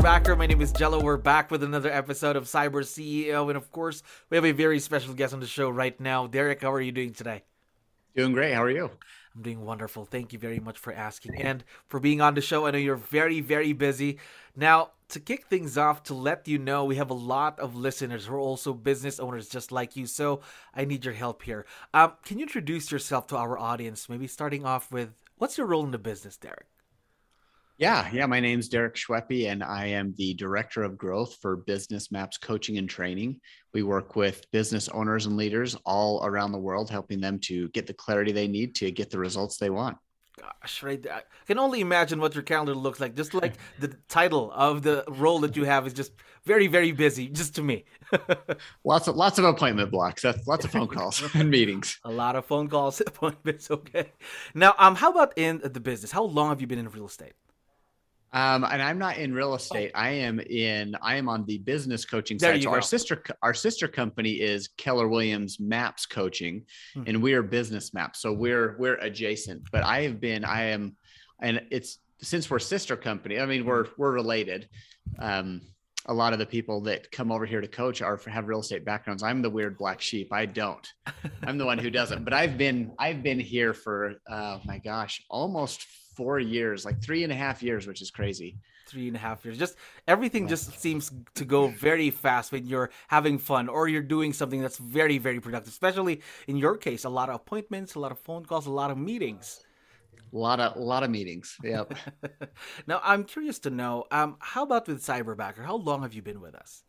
Cyberbacker. My name is Jello. We're back with another episode of Cyber CEO. And of course, we have a very special guest on the show right now. Derek, how are you doing today? Doing great. How are you? I'm doing wonderful. Thank you very much for asking and for being on the show. I know you're very, very busy. Now, to kick things off, to let you know, we have a lot of listeners who are also business owners just like you. So I need your help here. Um, can you introduce yourself to our audience? Maybe starting off with what's your role in the business, Derek? Yeah, yeah. My name's Derek Schweppe, and I am the Director of Growth for Business Maps Coaching and Training. We work with business owners and leaders all around the world, helping them to get the clarity they need to get the results they want. Gosh, right. I can only imagine what your calendar looks like. Just like the title of the role that you have is just very, very busy, just to me. lots of lots of appointment blocks. That's lots of phone calls and meetings. A lot of phone calls, appointments. Okay. Now, um, how about in the business? How long have you been in real estate? Um, and I'm not in real estate. I am in. I am on the business coaching side. So our sister, our sister company is Keller Williams Maps Coaching, hmm. and we are Business Maps. So we're we're adjacent. But I have been. I am, and it's since we're sister company. I mean, we're we're related. Um, a lot of the people that come over here to coach are have real estate backgrounds. I'm the weird black sheep. I don't. I'm the one who doesn't. But I've been I've been here for oh my gosh, almost four years, like three and a half years, which is crazy. Three and a half years. Just everything just seems to go very fast when you're having fun or you're doing something that's very, very productive. Especially in your case, a lot of appointments, a lot of phone calls, a lot of meetings. A lot of a lot of meetings. Yep. now I'm curious to know, um, how about with Cyberbacker? How long have you been with us?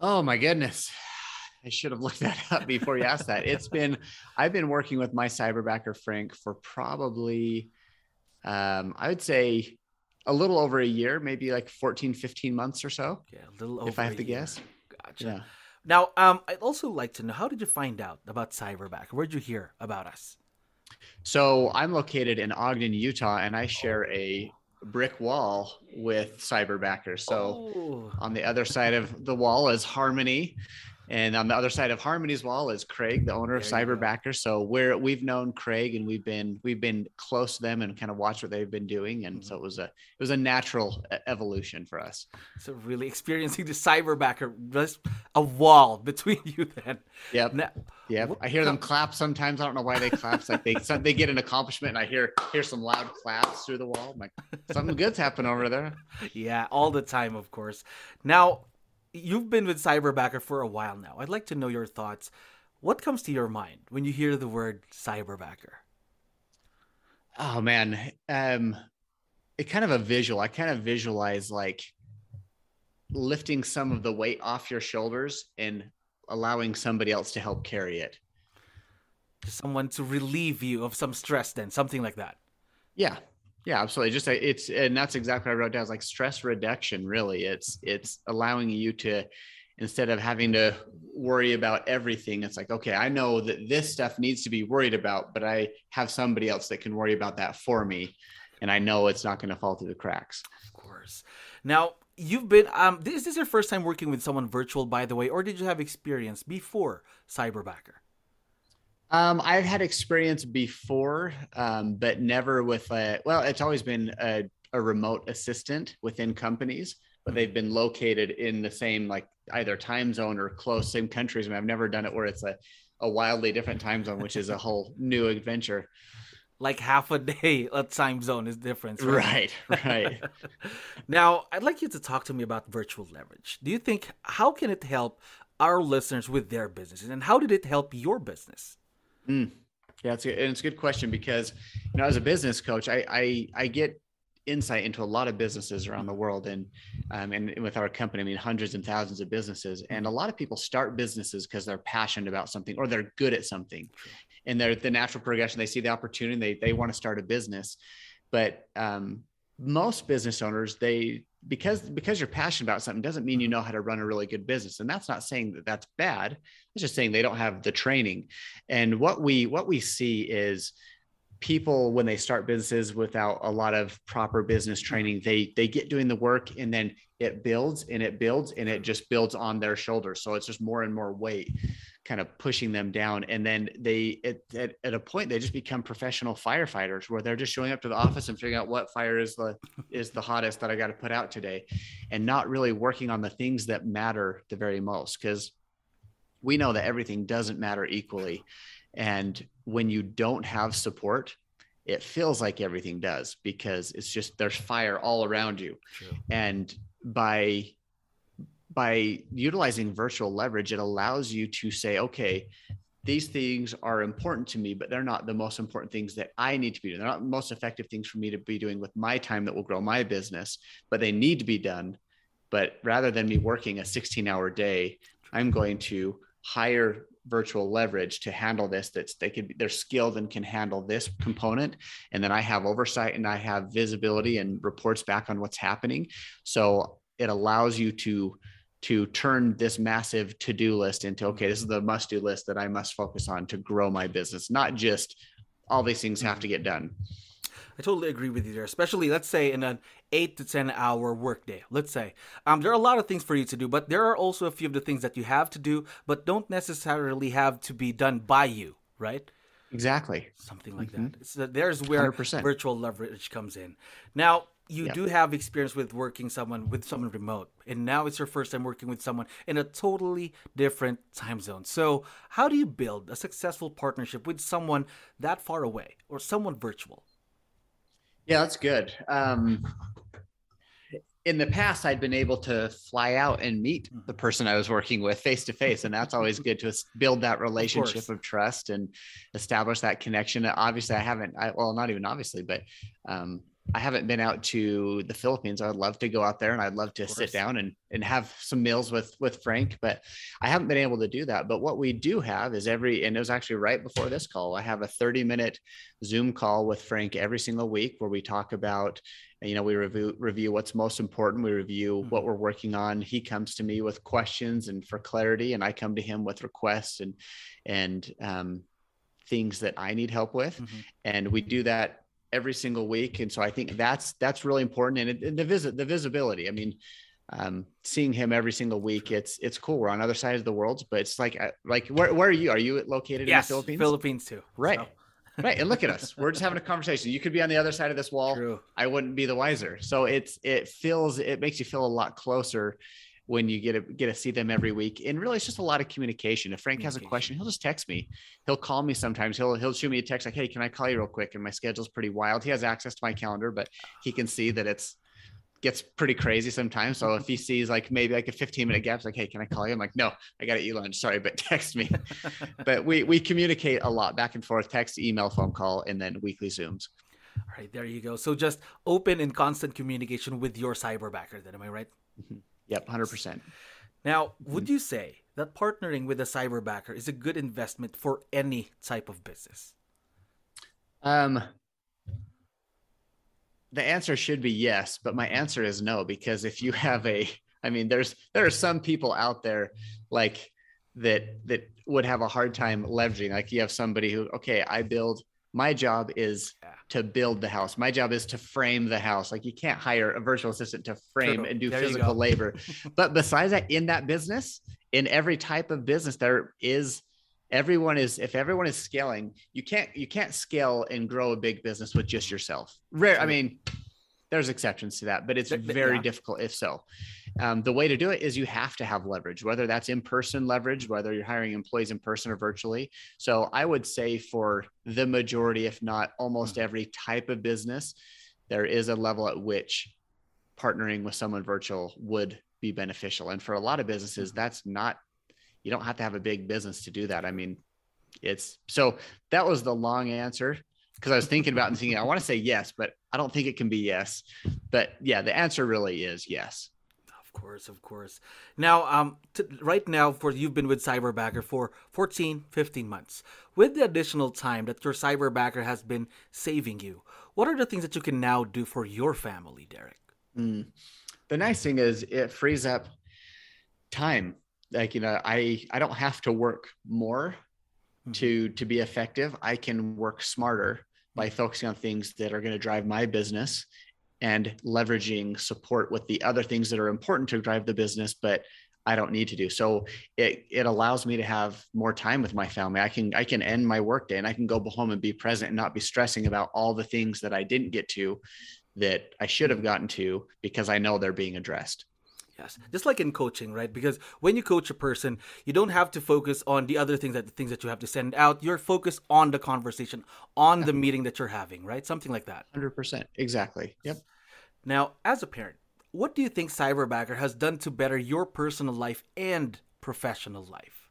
Oh my goodness. I should have looked that up before you asked that. It's been I've been working with my cyberbacker Frank for probably um, I would say a little over a year, maybe like 14, 15 months or so. Yeah, a little over if I have to year. guess. Gotcha. Yeah. Now, um, I'd also like to know how did you find out about Cyberback? Where'd you hear about us? So I'm located in Ogden, Utah, and I share a brick wall with cyberbackers. So oh. on the other side of the wall is Harmony, and on the other side of Harmony's wall is Craig, the owner of Cyberbacker. So we're we've known Craig and we've been we've been close to them and kind of watched what they've been doing. And mm-hmm. so it was a it was a natural evolution for us. So really experiencing the Cyberbacker, just a wall between you then. Yep. Now, yep. I hear them clap sometimes. I don't know why they clap. Like they they get an accomplishment and I hear hear some loud claps through the wall. I'm like something good's happening over there. Yeah, all the time, of course. Now you've been with Cyberbacker for a while now. I'd like to know your thoughts. What comes to your mind when you hear the word Cyberbacker? Oh man, um, it kind of a visual. I kind of visualize like lifting some of the weight off your shoulders and allowing somebody else to help carry it. Someone to relieve you of some stress, then something like that. Yeah, yeah, absolutely. Just it's and that's exactly what I wrote down. It's like stress reduction. Really, it's it's allowing you to instead of having to worry about everything. It's like okay, I know that this stuff needs to be worried about, but I have somebody else that can worry about that for me, and I know it's not going to fall through the cracks. Of course. Now you've been um this, this is your first time working with someone virtual by the way or did you have experience before cyberbacker um, I've had experience before, um, but never with a, well, it's always been a, a remote assistant within companies, but they've been located in the same, like either time zone or close, same countries. Mean, I've never done it where it's a, a wildly different time zone, which is a whole new adventure. Like half a day, a time zone is different. Right, right. right. now, I'd like you to talk to me about virtual leverage. Do you think, how can it help our listeners with their businesses and how did it help your business? Mm. Yeah, it's a, and it's a good question because you know, as a business coach, I I, I get insight into a lot of businesses around the world and um, and with our company i mean hundreds and thousands of businesses. And a lot of people start businesses because they're passionate about something or they're good at something. And they're the natural progression they see the opportunity they, they want to start a business. But um, most business owners they because because you're passionate about something doesn't mean you know how to run a really good business. And that's not saying that that's bad. It's just saying they don't have the training. And what we what we see is people when they start businesses without a lot of proper business training they they get doing the work and then it builds and it builds and it just builds on their shoulders. So it's just more and more weight kind of pushing them down. And then they at, at, at, a point they just become professional firefighters where they're just showing up to the office and figuring out what fire is the is the hottest that i got to put out today and not really working on the things that matter the very most. Because we know that everything doesn't matter equally. And when you don't have support it feels like everything does because it's just there's fire all around you. And by by utilizing virtual leverage, it allows you to say, okay, these things are important to me, but they're not the most important things that I need to be doing. They're not the most effective things for me to be doing with my time that will grow my business, but they need to be done. But rather than me working a 16 hour day, I'm going to hire virtual leverage to handle this that's they could they're skilled and can handle this component and then i have oversight and i have visibility and reports back on what's happening so it allows you to to turn this massive to-do list into okay this is the must-do list that i must focus on to grow my business not just all these things have to get done. I totally agree with you there especially let's say in an 8 to 10 hour workday let's say. Um, there are a lot of things for you to do but there are also a few of the things that you have to do but don't necessarily have to be done by you right? Exactly. Something like mm-hmm. that. So there's where 100%. virtual leverage comes in. Now you yep. do have experience with working someone with someone remote and now it's your first time working with someone in a totally different time zone. So how do you build a successful partnership with someone that far away or someone virtual? Yeah that's good. Um, in the past i'd been able to fly out and meet mm-hmm. the person i was working with face to face and that's always good to build that relationship of, of, trust and establish that connection. Obviously i haven't I, well not even obviously but um, I haven't been out to the Philippines. I'd love to go out there and I'd love to sit down and, and have some meals with, with Frank, but I haven't been able to do that. But what we do have is every, and it was actually right before this call, I have a 30 minute Zoom call with Frank every single week where we talk about, you know, we review, review what's most important. We review mm-hmm. what we're working on. He comes to me with questions and for clarity, and I come to him with requests and, and, um, things that I need help with. Mm-hmm. And we do that every single week. And so I think that's that's really important. And, it, and the visit, the visibility. I mean, um, seeing him every single week, it's it's cool. We're on other sides of the world, but it's like uh, like where where are you? Are you located yes, in the Philippines? Philippines too. Right. So. right. And look at us. We're just having a conversation. You could be on the other side of this wall. True. I wouldn't be the wiser. So it's it feels it makes you feel a lot closer when you get to get to see them every week. And really, it's just a lot of communication. If Frank has a question, he'll just text me. He'll call me sometimes. He'll he'll shoot me a text like, "Hey, can I call you real quick?" And my schedule's pretty wild. He has access to my calendar, but he can see that it's gets pretty crazy sometimes. So if he sees like maybe like a 15 minute gap, it's like, hey, can I call you? I'm like, no, I got to eat lunch. Sorry, but text me. but we we communicate a lot back and forth, text, email, phone call, and then weekly Zooms. All right, there you go. So just open and constant communication with your cyberbacker. Then am I right? Mm-hmm. Yep, 100%. Now, would mm-hmm. you say that partnering with a cyberbacker is a good investment for any type of business? Um, the answer should be yes, but my answer is no because if you have a, I mean, there's there are some people out there like that that would have a hard time leveraging. Like you have somebody who, okay, I build my job is yeah. to build the house. My job is to frame the house. Like you can't hire a virtual assistant to frame True. and do there physical labor. but besides that, in that business, in every type of business, there is everyone is if everyone is scaling, you can't you can't scale and grow a big business with just yourself. Rare. I mean, there's exceptions to that, but it's very yeah. difficult if so. Um, the way to do it is you have to have leverage, whether that's in person leverage, whether you're hiring employees in person or virtually. So I would say for the majority, if not almost mm-hmm. every type of business, there is a level at which partnering with someone virtual would be beneficial. And for a lot of businesses, mm-hmm. that's not, you don't have to have a big business to do that. I mean, it's so that was the long answer because I was thinking about and thinking, I want to say yes, but I don't think it can be yes. But yeah, the answer really is yes. Course, of course. Now, um, t- right now, for you've been with Cyberbacker for 14, 15 months. With the additional time that your Cyberbacker has been saving you, what are the things that you can now do for your family, Derek? Mm. The nice thing is it frees up time. Like you know, I I don't have to work more mm-hmm. to to be effective. I can work smarter by focusing on things that are going to drive my business and leveraging support with the other things that are important to drive the business, but I don't need to do. So it it allows me to have more time with my family. I can I can end my workday and I can go home and be present and not be stressing about all the things that I didn't get to that I should have gotten to because I know they're being addressed. Yes, just like in coaching, right? Because when you coach a person, you don't have to focus on the other things that the things that you have to send out. You're focused on the conversation, on the meeting that you're having, right? Something like that. Hundred percent, exactly. Yep. Now, as a parent, what do you think Cyberbacker has done to better your personal life and professional life?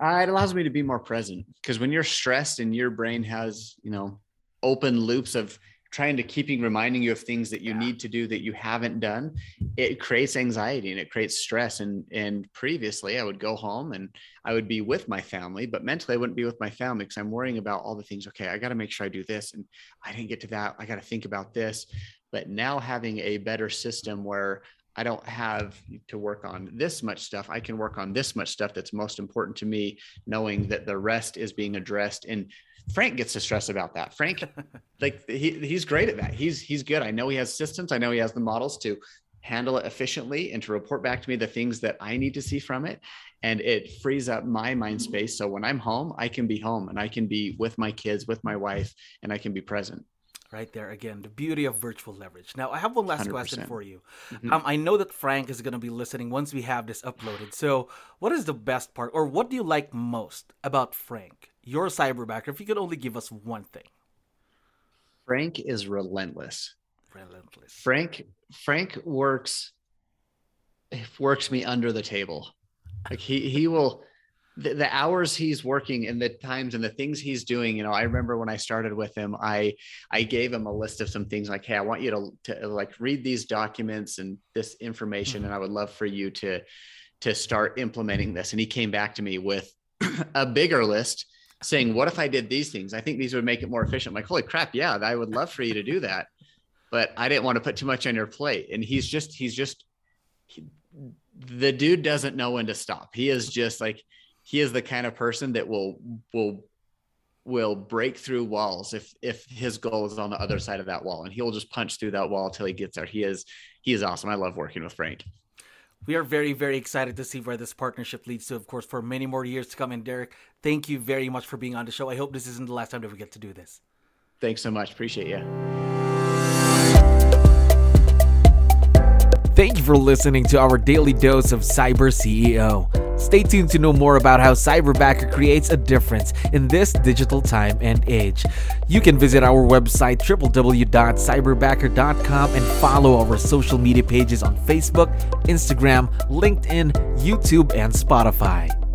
Uh, it allows me to be more present because when you're stressed and your brain has, you know, open loops of trying to keeping reminding you of things that you yeah. need to do that you haven't done it creates anxiety and it creates stress and and previously i would go home and i would be with my family but mentally i wouldn't be with my family because i'm worrying about all the things okay i got to make sure i do this and i didn't get to that i got to think about this but now having a better system where I don't have to work on this much stuff. I can work on this much stuff that's most important to me, knowing that the rest is being addressed. And Frank gets to stress about that. Frank, like he, he's great at that. He's he's good. I know he has systems. I know he has the models to handle it efficiently and to report back to me the things that I need to see from it. And it frees up my mind space. So when I'm home, I can be home and I can be with my kids, with my wife, and I can be present. Right there again, the beauty of virtual leverage. Now, I have one last 100%. question for you. Mm-hmm. Um, I know that Frank is going to be listening once we have this uploaded. So, what is the best part, or what do you like most about Frank? Your cyberbacker, if you could only give us one thing. Frank is relentless. Relentless. Frank Frank works works me under the table. Like he he will the, the, hours he's working and the times and the things he's doing you know i remember when i started with him i i gave him a list of some things like hey i want you to, to like read these documents and this information and i would love for you to to start implementing this and he came back to me with a bigger list saying, What if I did these things? I think these would make it more efficient. I'm like, holy crap, yeah, I would love for you to do that. But I didn't want to put too much on your plate. And he's just, he's just, he, the dude doesn't know when to stop. He is just like, he is the kind of person that will, will, will break through walls if if his goal is on the other side of that wall and he'll just punch through that wall until he gets there he is he is awesome i love working with frank we are very, very excited to see where this partnership leads to, of course, for many more years to come. And Derek, thank you very much for being on the show. I hope this isn't the last time that we get to do this. Thanks so much. Appreciate you. Thank you for listening to our daily dose of Cyber CEO. Stay tuned to know more about how Cyberbacker creates a difference in this digital time and age. You can visit our website www.cyberbacker.com and follow our social media pages on Facebook, Instagram, LinkedIn, YouTube, and Spotify.